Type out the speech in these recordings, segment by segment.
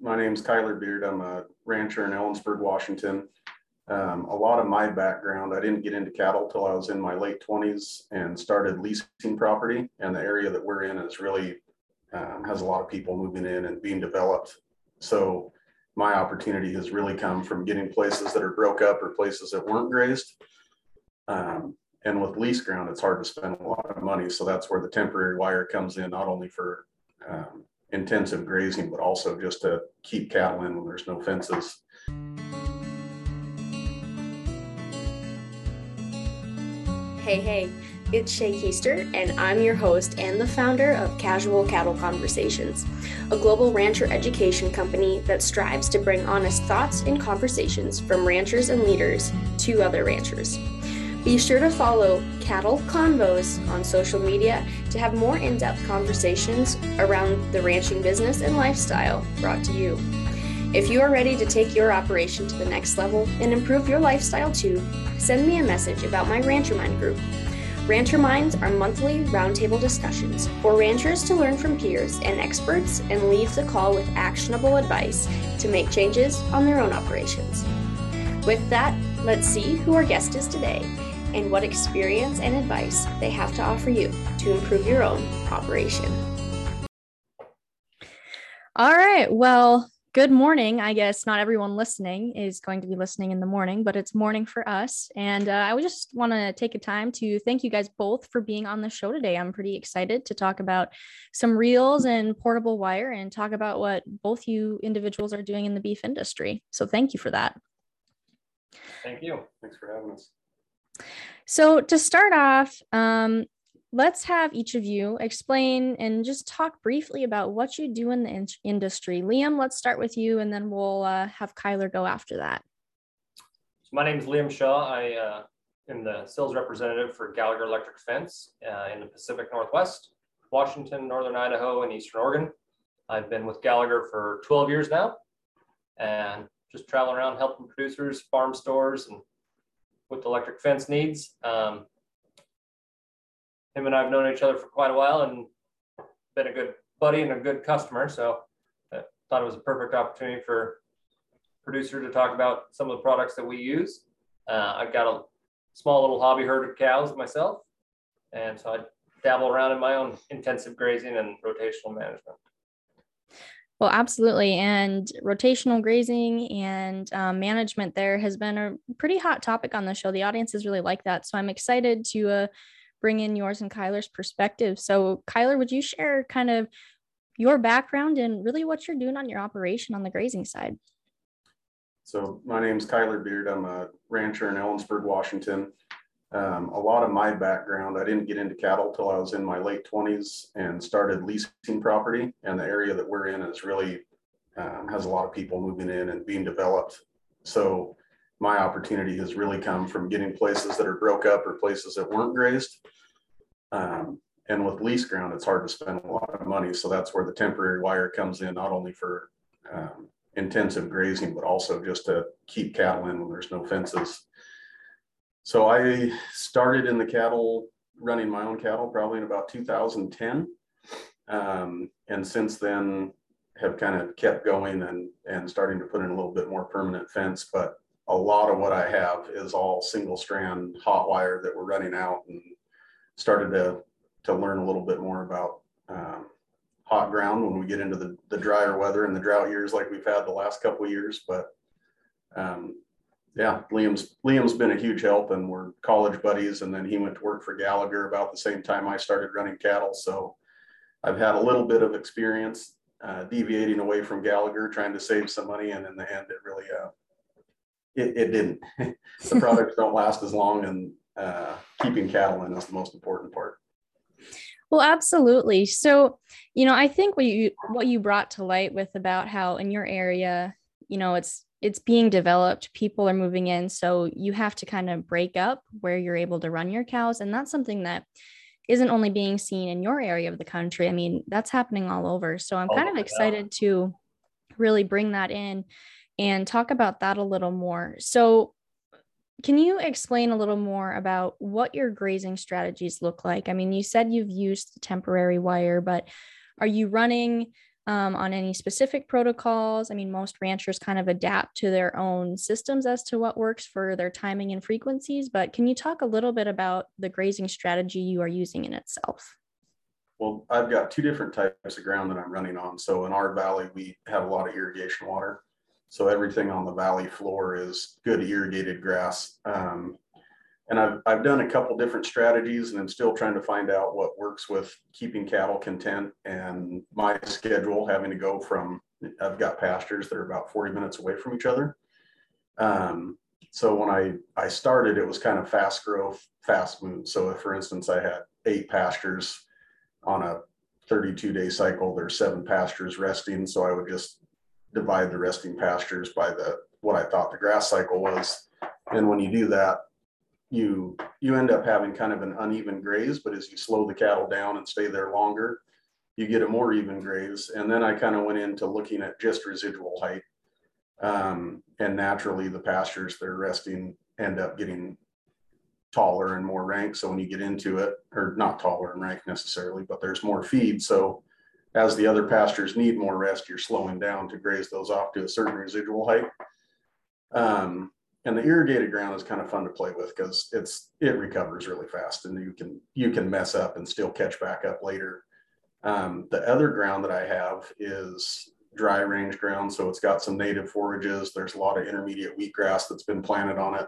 My name's Kyler Beard. I'm a rancher in Ellensburg, Washington. Um, a lot of my background, I didn't get into cattle till I was in my late 20s and started leasing property. And the area that we're in is really um, has a lot of people moving in and being developed. So my opportunity has really come from getting places that are broke up or places that weren't grazed. Um, and with lease ground, it's hard to spend a lot of money. So that's where the temporary wire comes in, not only for um, intensive grazing, but also just to keep cattle in when there's no fences. Hey, hey, it's Shaye Koester, and I'm your host and the founder of Casual Cattle Conversations, a global rancher education company that strives to bring honest thoughts and conversations from ranchers and leaders to other ranchers. Be sure to follow Cattle Convos on social media to have more in depth conversations around the ranching business and lifestyle brought to you. If you are ready to take your operation to the next level and improve your lifestyle too, send me a message about my Rancher Mind group. Rancher Minds are monthly roundtable discussions for ranchers to learn from peers and experts and leave the call with actionable advice to make changes on their own operations. With that, let's see who our guest is today and what experience and advice they have to offer you to improve your own operation. All right. Well, good morning. I guess not everyone listening is going to be listening in the morning, but it's morning for us. And uh, I would just want to take a time to thank you guys both for being on the show today. I'm pretty excited to talk about some reels and portable wire and talk about what both you individuals are doing in the beef industry. So thank you for that. Thank you. Thanks for having us. So, to start off, um, let's have each of you explain and just talk briefly about what you do in the in- industry. Liam, let's start with you, and then we'll uh, have Kyler go after that. So my name is Liam Shaw. I uh, am the sales representative for Gallagher Electric Fence uh, in the Pacific Northwest, Washington, Northern Idaho, and Eastern Oregon. I've been with Gallagher for 12 years now, and just traveling around helping producers, farm stores, and with electric fence needs. Um, him and I have known each other for quite a while and been a good buddy and a good customer. So I thought it was a perfect opportunity for producer to talk about some of the products that we use. Uh, I've got a small little hobby herd of cows myself. And so I dabble around in my own intensive grazing and rotational management. Well, absolutely. And rotational grazing and um, management there has been a pretty hot topic on the show. The audience audiences really like that. So I'm excited to uh, bring in yours and Kyler's perspective. So, Kyler, would you share kind of your background and really what you're doing on your operation on the grazing side? So, my name is Kyler Beard. I'm a rancher in Ellensburg, Washington. Um, a lot of my background, I didn't get into cattle till I was in my late 20s and started leasing property. And the area that we're in is really um, has a lot of people moving in and being developed. So my opportunity has really come from getting places that are broke up or places that weren't grazed. Um, and with lease ground, it's hard to spend a lot of money. So that's where the temporary wire comes in, not only for um, intensive grazing, but also just to keep cattle in when there's no fences so I started in the cattle, running my own cattle probably in about 2010. Um, and since then have kind of kept going and, and starting to put in a little bit more permanent fence. But a lot of what I have is all single strand hot wire that we're running out and started to, to learn a little bit more about um, hot ground when we get into the, the drier weather and the drought years like we've had the last couple years. But um, yeah, Liam's Liam's been a huge help, and we're college buddies. And then he went to work for Gallagher about the same time I started running cattle. So I've had a little bit of experience uh, deviating away from Gallagher, trying to save some money, and in the end, it really uh, it, it didn't. the products don't last as long, and uh, keeping cattle in is the most important part. Well, absolutely. So, you know, I think what you what you brought to light with about how in your area, you know, it's it's being developed people are moving in so you have to kind of break up where you're able to run your cows and that's something that isn't only being seen in your area of the country i mean that's happening all over. So i'm oh, kind of excited to really bring that in and talk about that a little more. So can you explain a little more about what your grazing strategies look like? I mean you said you've used temporary wire but are you running um, on any specific protocols. I mean, most ranchers kind of adapt to their own systems as to what works for their timing and frequencies. But can you talk a little bit about the grazing strategy you are using in itself? Well, I've got two different types of ground that I'm running on. So in our valley, we have a lot of irrigation water. So everything on the valley floor is good irrigated grass. Um, and I've, I've done a couple different strategies and I'm still trying to find out what works with keeping cattle content and my schedule having to go from, I've got pastures that are about 40 minutes away from each other. Um, so when I, I started, it was kind of fast growth, fast move. So if, for instance, I had eight pastures on a 32 day cycle, there's seven pastures resting. So I would just divide the resting pastures by the, what I thought the grass cycle was. And when you do that, you you end up having kind of an uneven graze, but as you slow the cattle down and stay there longer, you get a more even graze. And then I kind of went into looking at just residual height. Um, and naturally the pastures that are resting end up getting taller and more rank. So when you get into it, or not taller in rank necessarily, but there's more feed. So as the other pastures need more rest, you're slowing down to graze those off to a certain residual height. Um, and the irrigated ground is kind of fun to play with because it's it recovers really fast and you can you can mess up and still catch back up later. Um, the other ground that i have is dry range ground so it's got some native forages. There's a lot of intermediate wheatgrass that's been planted on it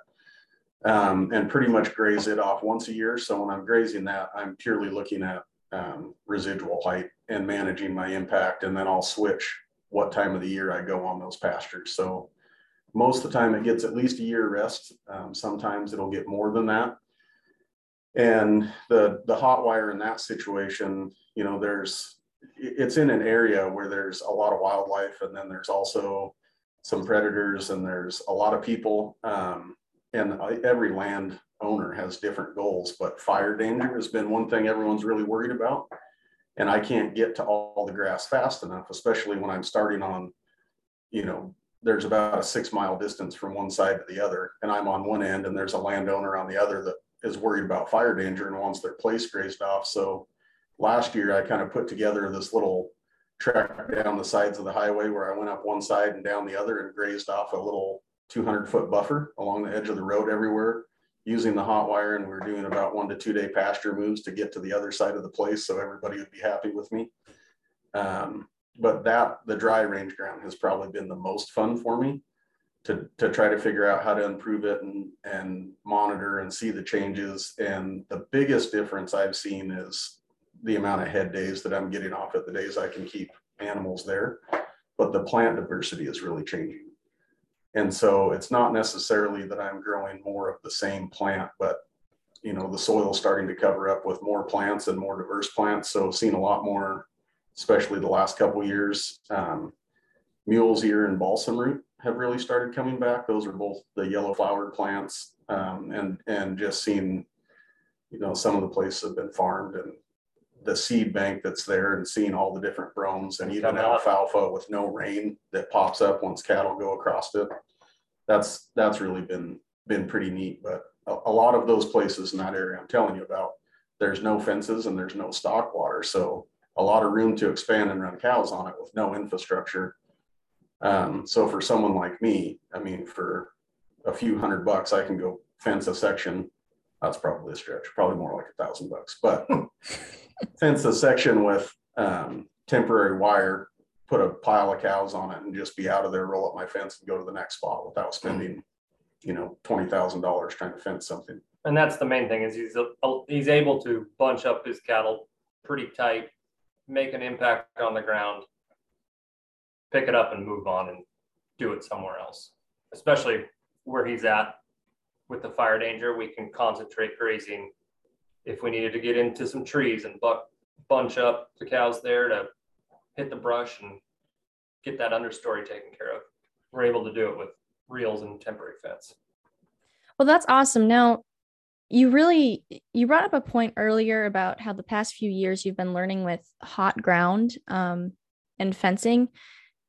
um, and pretty much graze it off once a year. So when i'm grazing that i'm purely looking at um, residual height and managing my impact and then i'll switch what time of the year i go on those pastures. So most of the time it gets at least a year rest. Um, sometimes it'll get more than that. And the, the hot wire in that situation, you know, there's, it's in an area where there's a lot of wildlife and then there's also some predators and there's a lot of people. Um, and every land owner has different goals, but fire danger has been one thing everyone's really worried about. And I can't get to all the grass fast enough, especially when I'm starting on, you know, there's about a six mile distance from one side to the other. And I'm on one end and there's a landowner on the other that is worried about fire danger and wants their place grazed off. So last year I kind of put together this little track down the sides of the highway where I went up one side and down the other and grazed off a little 200 foot buffer along the edge of the road everywhere using the hot wire. And we are doing about one to two day pasture moves to get to the other side of the place. So everybody would be happy with me. Um, but that the dry range ground has probably been the most fun for me to to try to figure out how to improve it and and monitor and see the changes. And the biggest difference i've seen is the amount of head days that i'm getting off at the days i can keep animals there but the plant diversity is really changing. And so it's not necessarily that i'm growing more of the same plant but you know the soil's starting to cover up with more plants and more diverse plants. So seeing a lot more especially the last couple years. Um, mule's ear and balsam root have really started coming back. Those are both the yellow flowered plants, um, and and just seeing, you know, some of the places have been farmed and the seed bank that's there and seeing all the different brooms and even alfalfa with no rain that pops up once cattle go across it. That's that's really been been pretty neat. But a, a lot of those places in that area I'm telling you about, there's no fences and there's no stock water. So a lot of room to expand and run cows on it with no infrastructure. Um, so for someone like me, I mean, for a few hundred bucks, I can go fence a section. That's probably a stretch, probably more like a thousand bucks, but fence a section with um, temporary wire, put a pile of cows on it and just be out of there, roll up my fence and go to the next spot without spending, you know, $20,000 trying to fence something. And that's the main thing is he's, he's able to bunch up his cattle pretty tight make an impact on the ground, pick it up and move on and do it somewhere else. Especially where he's at with the fire danger, we can concentrate grazing. If we needed to get into some trees and buck, bunch up the cows there to hit the brush and get that understory taken care of, we're able to do it with reels and temporary fence. Well, that's awesome. Now, you really you brought up a point earlier about how the past few years you've been learning with hot ground um, and fencing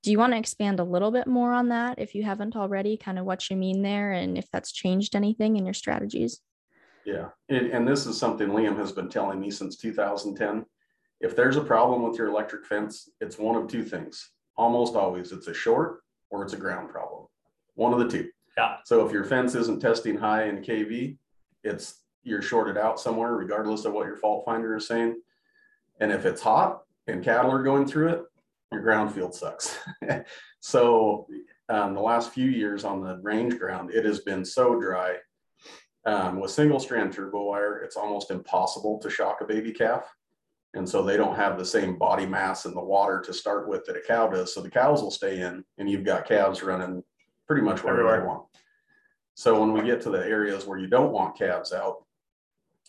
do you want to expand a little bit more on that if you haven't already kind of what you mean there and if that's changed anything in your strategies yeah and, and this is something liam has been telling me since 2010 if there's a problem with your electric fence, it's one of two things. Almost always it's a short or it's a ground problem. One of the two. Yeah. So if your fence isn't testing high in KV, it's you're shorted out somewhere, regardless of what your fault finder is saying. And if it's hot and cattle are going through it, your ground field sucks. so um, the last few years on the range ground, it has been so dry. Um, with single strand turbo wire, it's almost impossible to shock a baby calf. And so they don't have the same body mass in the water to start with that a cow does. So the cows will stay in and you've got calves running pretty much wherever Everywhere. they want. So when we get to the areas where you don't want calves out,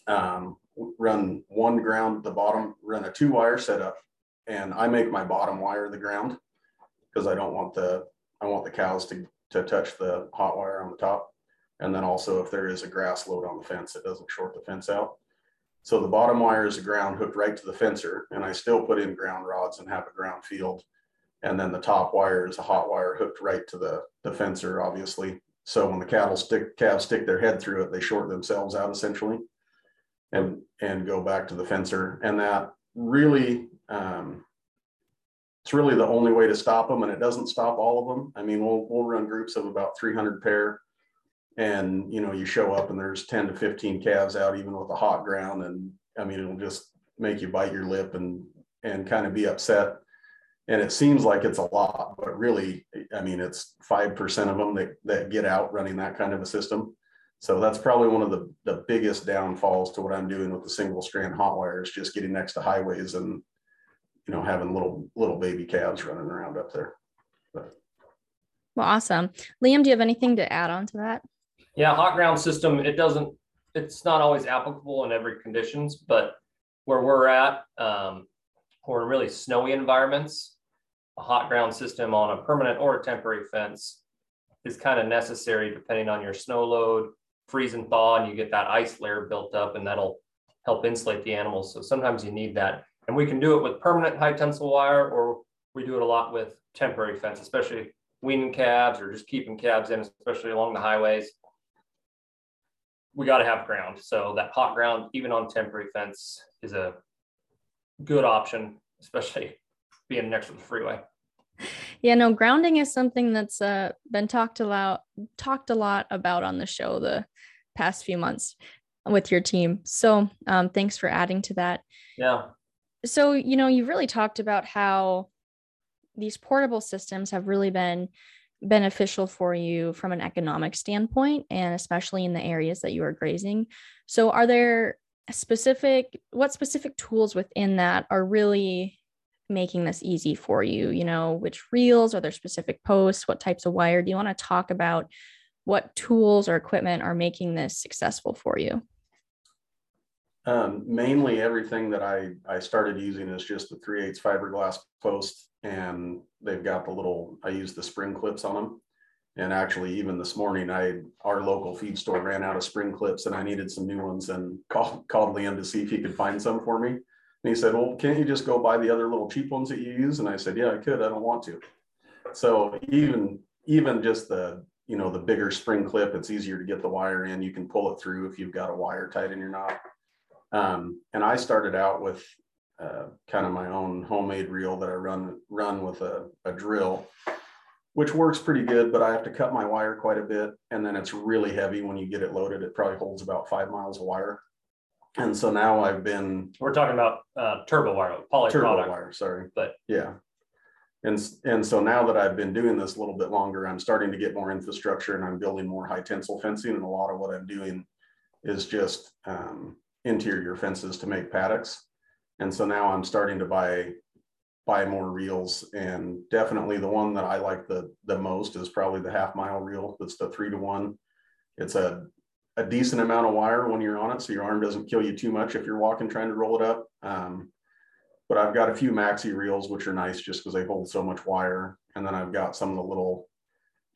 um, run one ground at the bottom, run a two wire setup. And I make my bottom wire the ground because I don't want the, I want the cows to, to touch the hot wire on the top. And then also if there is a grass load on the fence, it doesn't short the fence out. So the bottom wire is a ground hooked right to the fencer and I still put in ground rods and have a ground field. And then the top wire is a hot wire hooked right to the, the fencer, obviously. So when the cattle stick, calves stick their head through it, they short themselves out essentially and, and go back to the fencer. And that really, um, it's really the only way to stop them and it doesn't stop all of them. I mean, we'll, we'll run groups of about 300 pair and, you know, you show up and there's 10 to 15 calves out even with a hot ground. And I mean, it'll just make you bite your lip and, and kind of be upset. And it seems like it's a lot, but really, I mean, it's 5% of them that, that get out running that kind of a system. So that's probably one of the, the biggest downfalls to what I'm doing with the single strand hot wire is just getting next to highways and, you know, having little, little baby calves running around up there. Well, awesome. Liam, do you have anything to add on to that? Yeah, hot ground system, it doesn't, it's not always applicable in every conditions, but where we're at, um, or in really snowy environments, a hot ground system on a permanent or a temporary fence is kind of necessary depending on your snow load, freeze and thaw, and you get that ice layer built up and that'll help insulate the animals. So sometimes you need that. And we can do it with permanent high tensile wire, or we do it a lot with temporary fence, especially weaning calves or just keeping calves in, especially along the highways we got to have ground. So that hot ground, even on temporary fence, is a good option, especially being next to the freeway. Yeah, no, grounding is something that's uh, been talked a lot, talked a lot about on the show the past few months with your team. So um, thanks for adding to that. Yeah. So you know, you've really talked about how these portable systems have really been beneficial for you from an economic standpoint and especially in the areas that you are grazing. So are there specific what specific tools within that are really making this easy for you? You know, which reels are there specific posts, what types of wire? Do you want to talk about what tools or equipment are making this successful for you? Um, mainly everything that I, I started using is just the 3 8 fiberglass post and they've got the little, I use the spring clips on them. And actually even this morning, I, our local feed store ran out of spring clips and I needed some new ones and called, called Liam to see if he could find some for me. And he said, well, can't you just go buy the other little cheap ones that you use? And I said, yeah, I could, I don't want to. So even, even just the, you know, the bigger spring clip, it's easier to get the wire in. You can pull it through if you've got a wire tight in your knot. Um, and I started out with uh, kind of my own homemade reel that I run run with a, a drill, which works pretty good, but I have to cut my wire quite a bit. And then it's really heavy when you get it loaded. It probably holds about five miles of wire. And so now I've been We're talking about uh, turbo wire, poly turbo product. wire, sorry. but- yeah. And, and so now that I've been doing this a little bit longer, I'm starting to get more infrastructure and I'm building more high tensile fencing. And a lot of what I'm doing is just um, interior fences to make paddocks. And so now I'm starting to buy buy more reels and definitely the one that I like the the most is probably the half mile reel. That's the three to one. It's a a decent amount of wire when you're on it, so your arm doesn't kill you too much if you're walking trying to roll it up. Um, but I've got a few maxi reels which are nice just because they hold so much wire, and then I've got some of the little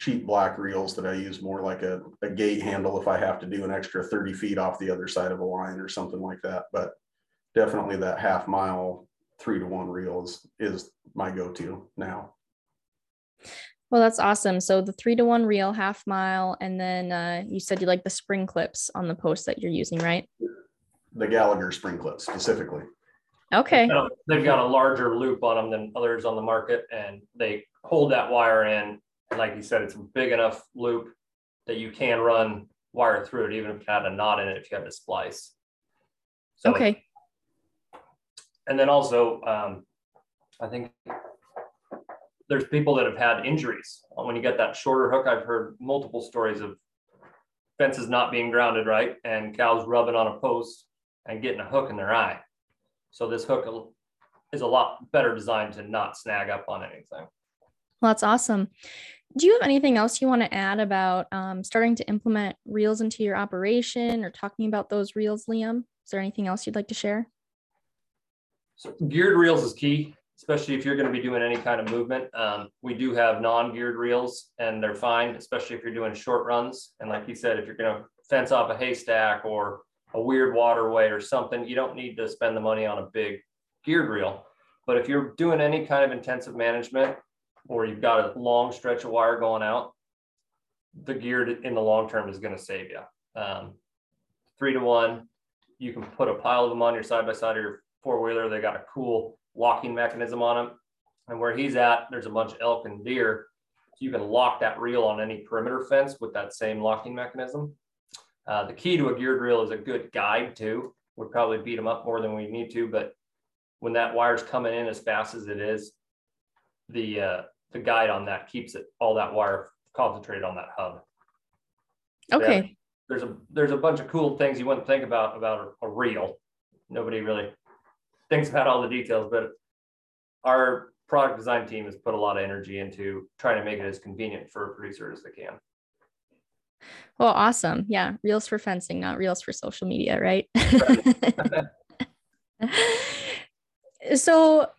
cheap black reels that I use more like a, a gate handle if I have to do an extra 30 feet off the other side of a line or something like that. But definitely that half mile three to one reel is, is my go-to now. Well, that's awesome. So the three to one reel, half mile, and then uh, you said you like the spring clips on the post that you're using, right? The Gallagher spring clips specifically. Okay. They've got a- They've got a larger loop on them than others on the market and they hold that wire in. And like you said, it's a big enough loop that you can run wire through it, even if you had a knot in it, if you had to splice. So- Okay. And then also, um, I think there's people that have had injuries. When you get that shorter hook, I've heard multiple stories of fences not being grounded right and cows rubbing on a post and getting a hook in their eye. So this hook is a lot better designed to not snag up on anything. Well, that's awesome. Do you have anything else you want to add about um, starting to implement reels into your operation or talking about those reels, Liam? Is there anything else you'd like to share? So geared reels is key, especially if you're going to be doing any kind of movement. Um, we do have non-geared reels and they're fine, especially if you're doing short runs. And like you said, if you're going to fence off a haystack or a weird waterway or something, you don't need to spend the money on a big geared reel. But if you're doing any kind of intensive management or you've got a long stretch of wire going out, the geared in the long term is going to save you. Um, three to one, you can put a pile of them on your side by side of your four wheeler. They got a cool locking mechanism on them. And where he's at, there's a bunch of elk and deer. So you can lock that reel on any perimeter fence with that same locking mechanism. Uh, the key to a geared reel is a good guide too. Would probably beat them up more than we need to, but when that wire's coming in as fast as it is, the uh, the guide on that keeps it all that wire concentrated on that hub. So yeah, Okay. there's a there's a bunch of cool things you wouldn't think about about a, a reel. Nobody really thinks about all the details, but our product design team has put a lot of energy into trying to make it as convenient for a producer as they can. Well, awesome. Yeah. Reels for fencing, not reels for social media, right? so,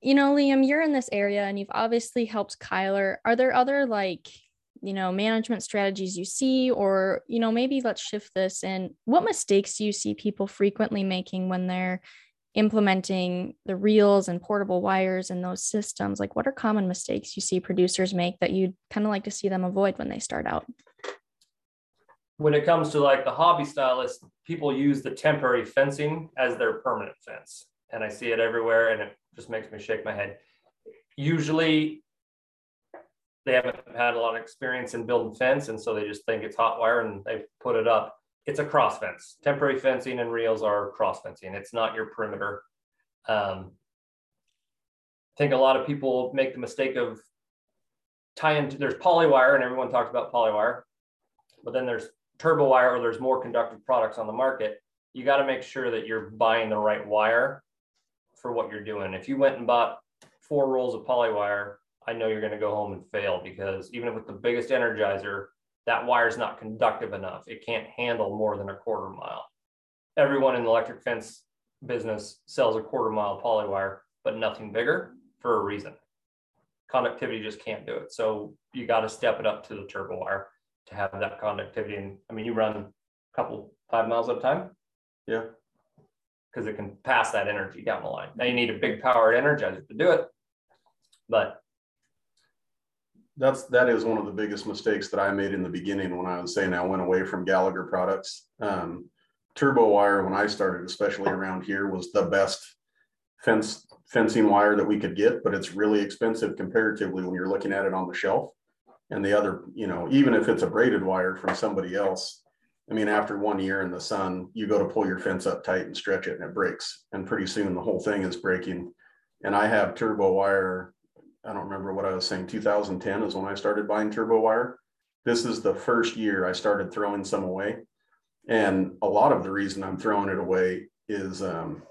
you know, Liam, you're in this area and you've obviously helped Kyler. Are there other like, you know, management strategies you see, or, you know, maybe let's shift this and what mistakes do you see people frequently making when they're implementing the reels and portable wires and those systems? Like, what are common mistakes you see producers make that you'd kind of like to see them avoid when they start out? When it comes to like the hobby stylist, people use the temporary fencing as their permanent fence. And I see it everywhere and it just makes me shake my head. Usually they haven't had a lot of experience in building fence and so they just think it's hot wire and they put it up. It's a cross fence. Temporary fencing and reels are cross fencing. It's not your perimeter. Um, I think a lot of people make the mistake of tying, there's poly wire and everyone talks about poly wire, but then there's turbo wire or there's more conductive products on the market. You got to make sure that you're buying the right wire for what you're doing. If you went and bought four rolls of poly wire, I know you're going to go home and fail because even with the biggest energizer, that wire is not conductive enough. It can't handle more than a quarter mile. Everyone in the electric fence business sells a quarter mile poly wire, but nothing bigger for a reason. Conductivity just can't do it. So you got to step it up to the turbo wire to have that conductivity. And I mean, you run a couple five miles at a time Yeah. because it can pass that energy down the line. Now you need a big powered energizer to do it, but That's that is one of the biggest mistakes that I made in the beginning when I was saying I went away from Gallagher products. Um, turbo wire when I started, especially around here, was the best fence fencing wire that we could get, but it's really expensive comparatively when you're looking at it on the shelf. And the other, you know, even if it's a braided wire from somebody else, I mean, after one year in the sun, you go to pull your fence up tight and stretch it and it breaks. And pretty soon the whole thing is breaking. And I have turbo wire. I don't remember what I was saying. 2010 is when I started buying turbo wire. This is the first year I started throwing some away. And a lot of the reason I'm throwing it away is um,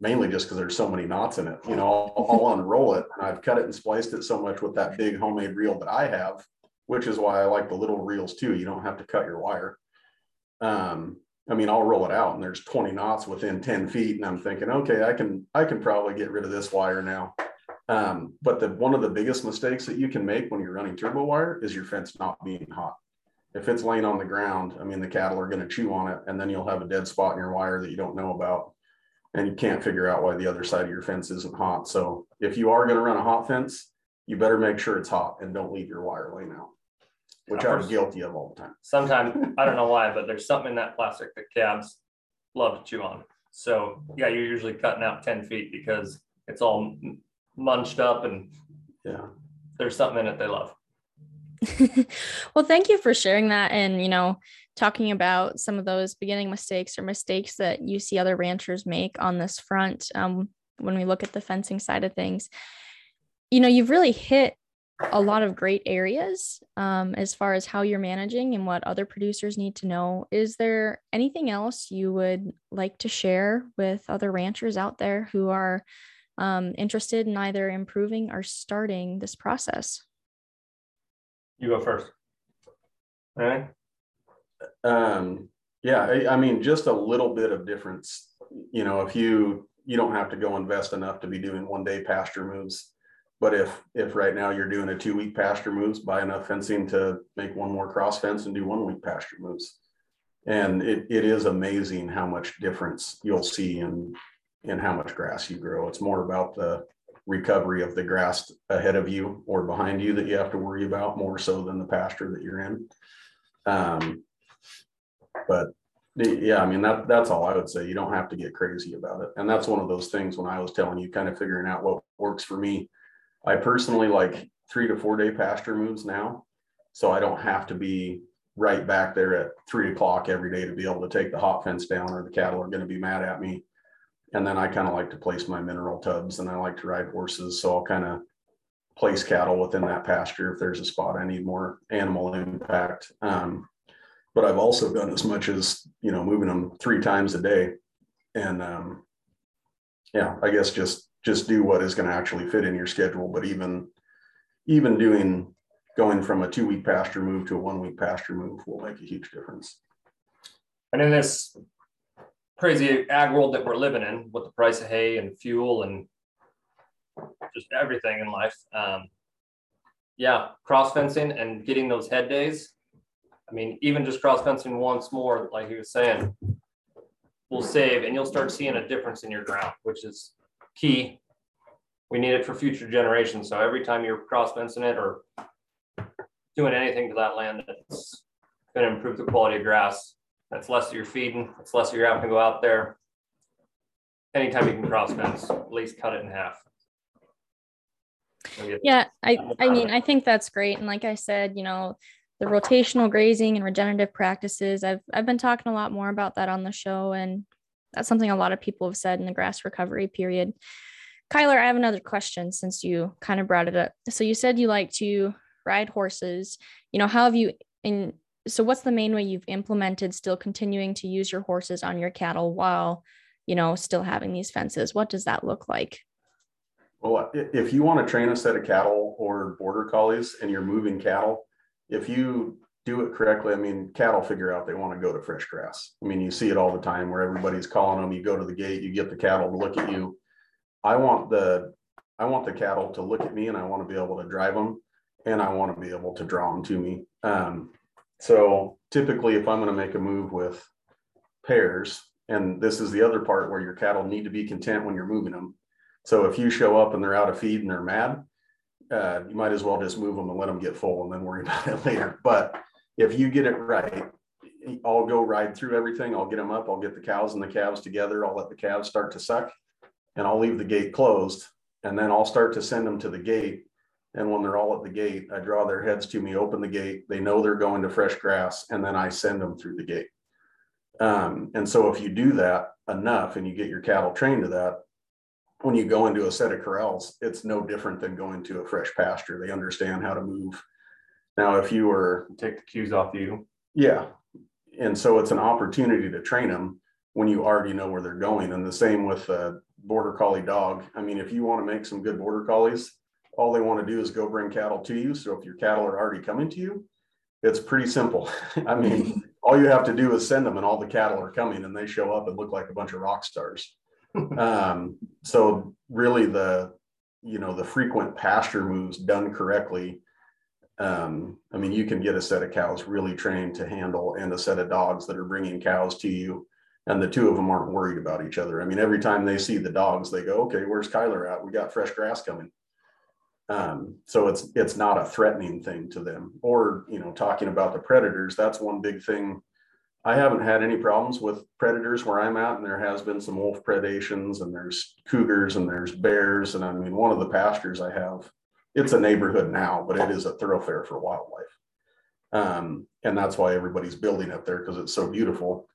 mainly just because there's so many knots in it. You know, I'll, I'll unroll it and I've cut it and spliced it so much with that big homemade reel that I have, which is why I like the little reels too. You don't have to cut your wire. Um, I mean, I'll roll it out and there's 20 knots within 10 feet, and I'm thinking, okay, I can I can probably get rid of this wire now. Um, but the one of the biggest mistakes that you can make when you're running turbo wire is your fence not being hot. If it's laying on the ground, I mean, the cattle are going to chew on it, and then you'll have a dead spot in your wire that you don't know about, and you can't figure out why the other side of your fence isn't hot. So if you are going to run a hot fence, you better make sure it's hot and don't leave your wire laying out, which I'm guilty of all the time. sometimes I don't know why, but there's something in that plastic that cabs love to chew on. So yeah, you're usually cutting out 10 feet because it's all munched up and Yeah. there's something in it they love. well, thank you for sharing that and, you know, talking about some of those beginning mistakes or mistakes that you see other ranchers make on this front um, when we look at the fencing side of things. You know, you've really hit a lot of great areas um, as far as how you're managing and what other producers need to know. Is there anything else you would like to share with other ranchers out there who are um, interested in either improving or starting this process? You go first. All right. Um, yeah, I, I mean, just a little bit of difference. You know, if you you don't have to go invest enough to be doing one day pasture moves. But if if right now you're doing a two week pasture moves, buy enough fencing to make one more cross fence and do one week pasture moves. And it, it is amazing how much difference you'll see in in how much grass you grow. It's more about the recovery of the grass ahead of you or behind you that you have to worry about more so than the pasture that you're in. Um, but yeah, I mean, that, that's all I would say. You don't have to get crazy about it. And that's one of those things when I was telling you, kind of figuring out what works for me. I personally like three to four day pasture moves now. So I don't have to be right back there at three o'clock every day to be able to take the hot fence down or the cattle are going to be mad at me. And then I kind of like to place my mineral tubs and I like to ride horses. So I'll kind of place cattle within that pasture if there's a spot I need more animal impact. Um, but I've also done as much as, you know, moving them three times a day. And um, yeah, I guess just just do what is going to actually fit in your schedule. But even even doing going from a two week pasture move to a one week pasture move will make a huge difference. And in this crazy ag world that we're living in with the price of hay and fuel and just everything in life. Um, yeah, cross fencing and getting those head days. I mean, even just cross fencing once more, like he was saying, will save and you'll start seeing a difference in your ground, which is key. We need it for future generations. So every time you're cross fencing it or doing anything to that land that's going to improve the quality of grass, that's less you're feeding. That's less you're having to go out there. Anytime you can cross fence, at least cut it in half. Yeah, I, I mean, I think that's great. And like I said, you know, the rotational grazing and regenerative practices, I've, I've been talking a lot more about that on the show. And that's something a lot of people have said in the grass recovery period. Kyler, I have another question since you kind of brought it up. So you said you like to ride horses. You know, how have you in so what's the main way you've implemented still continuing to use your horses on your cattle while you know still having these fences? What does that look like? Well if you want to train a set of cattle or border collies and you're moving cattle if you do it correctly i mean cattle figure out they want to go to fresh grass. I mean you see it all the time where everybody's calling them you go to the gate you get the cattle to look at you. I want the i want the cattle to look at me and i want to be able to drive them and i want to be able to draw them to me. Um, so typically, if I'm going to make a move with pairs, and this is the other part where your cattle need to be content when you're moving them. So if you show up and they're out of feed and they're mad, uh, you might as well just move them and let them get full and then worry about it later. But if you get it right, I'll go ride through everything. I'll get them up. I'll get the cows and the calves together. I'll let the calves start to suck and I'll leave the gate closed. And then I'll start to send them to the gate and when they're all at the gate, I draw their heads to me, open the gate. They know they're going to fresh grass, and then I send them through the gate. Um, and so, if you do that enough and you get your cattle trained to that, when you go into a set of corrals, it's no different than going to a fresh pasture. They understand how to move. Now, if you were take the cues off you, yeah, and so it's an opportunity to train them when you already know where they're going. And the same with a border collie dog. I mean, if you want to make some good border collies, all they want to do is go bring cattle to you. So if your cattle are already coming to you, it's pretty simple. I mean, all you have to do is send them and all the cattle are coming and they show up and look like a bunch of rock stars. um, so really the, you know, the frequent pasture moves done correctly. Um, I mean, you can get a set of cows really trained to handle and a set of dogs that are bringing cows to you and the two of them aren't worried about each other. I mean, every time they see the dogs, they go, okay, where's Kyler at? We got fresh grass coming. Um, so it's it's not a threatening thing to them. Or you know, talking about the predators, that's one big thing I haven't had any problems with predators where I'm at, and there has been some wolf predations, and there's cougars, and there's bears, and I mean, one of the pastures I have, it's a neighborhood now, but it is a thoroughfare for wildlife. Um, and that's why everybody's building up there because it's so beautiful.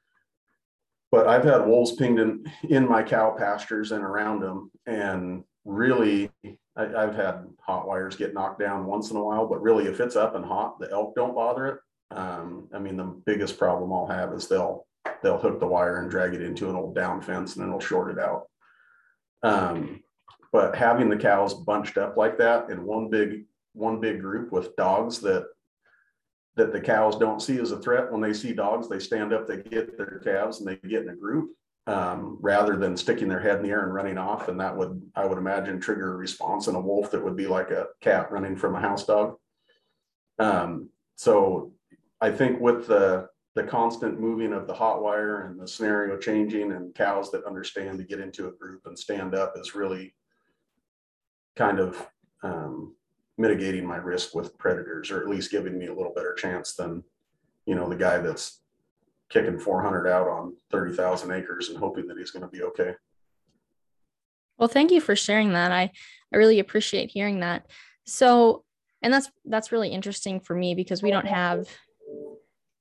But I've had wolves pinged in, in my cow pastures and around them, and really, I, I've had hot wires get knocked down once in a while. But really, if it's up and hot, the elk don't bother it. Um, I mean, the biggest problem I'll have is they'll they'll hook the wire and drag it into an old down fence, and then it'll short it out. Um, but having the cows bunched up like that in one big one big group with dogs that that the cows don't see as a threat. When they see dogs, they stand up, they get their calves, and they get in a group um, rather than sticking their head in the air and running off. And that would, I would imagine, trigger a response in a wolf that would be like a cat running from a house dog. Um, so I think with the the constant moving of the hot wire and the scenario changing and cows that understand to get into a group and stand up is really kind of um, mitigating my risk with predators or at least giving me a little better chance than you know the guy that's kicking 400 out on 30,000 acres and hoping that he's going to be okay. Well, thank you for sharing that. I I really appreciate hearing that. So, and that's that's really interesting for me because we don't have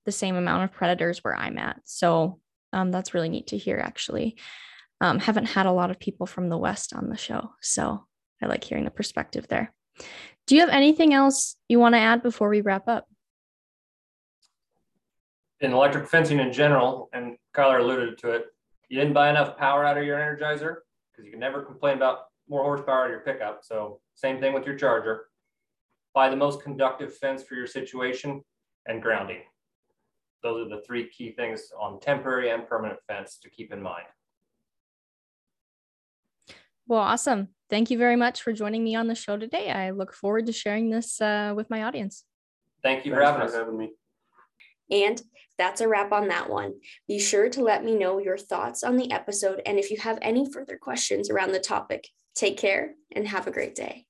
the same amount of predators where I'm at. So, um, that's really neat to hear. Actually, um, haven't had a lot of people from the west on the show, so I like hearing the perspective there. Do you have anything else you want to add before we wrap up? In electric fencing in general, and Kyler alluded to it, you didn't buy enough power out of your energizer because you can never complain about more horsepower out of your pickup. So same thing with your charger. Buy the most conductive fence for your situation and grounding. Those are the three key things on temporary and permanent fence to keep in mind. Well, awesome. Thank you very much for joining me on the show today. I look forward to sharing this uh, with my audience. Thank you for having us. having me. And that's a wrap on that one. Be sure to let me know your thoughts on the episode and if you have any further questions around the topic. Take care and have a great day.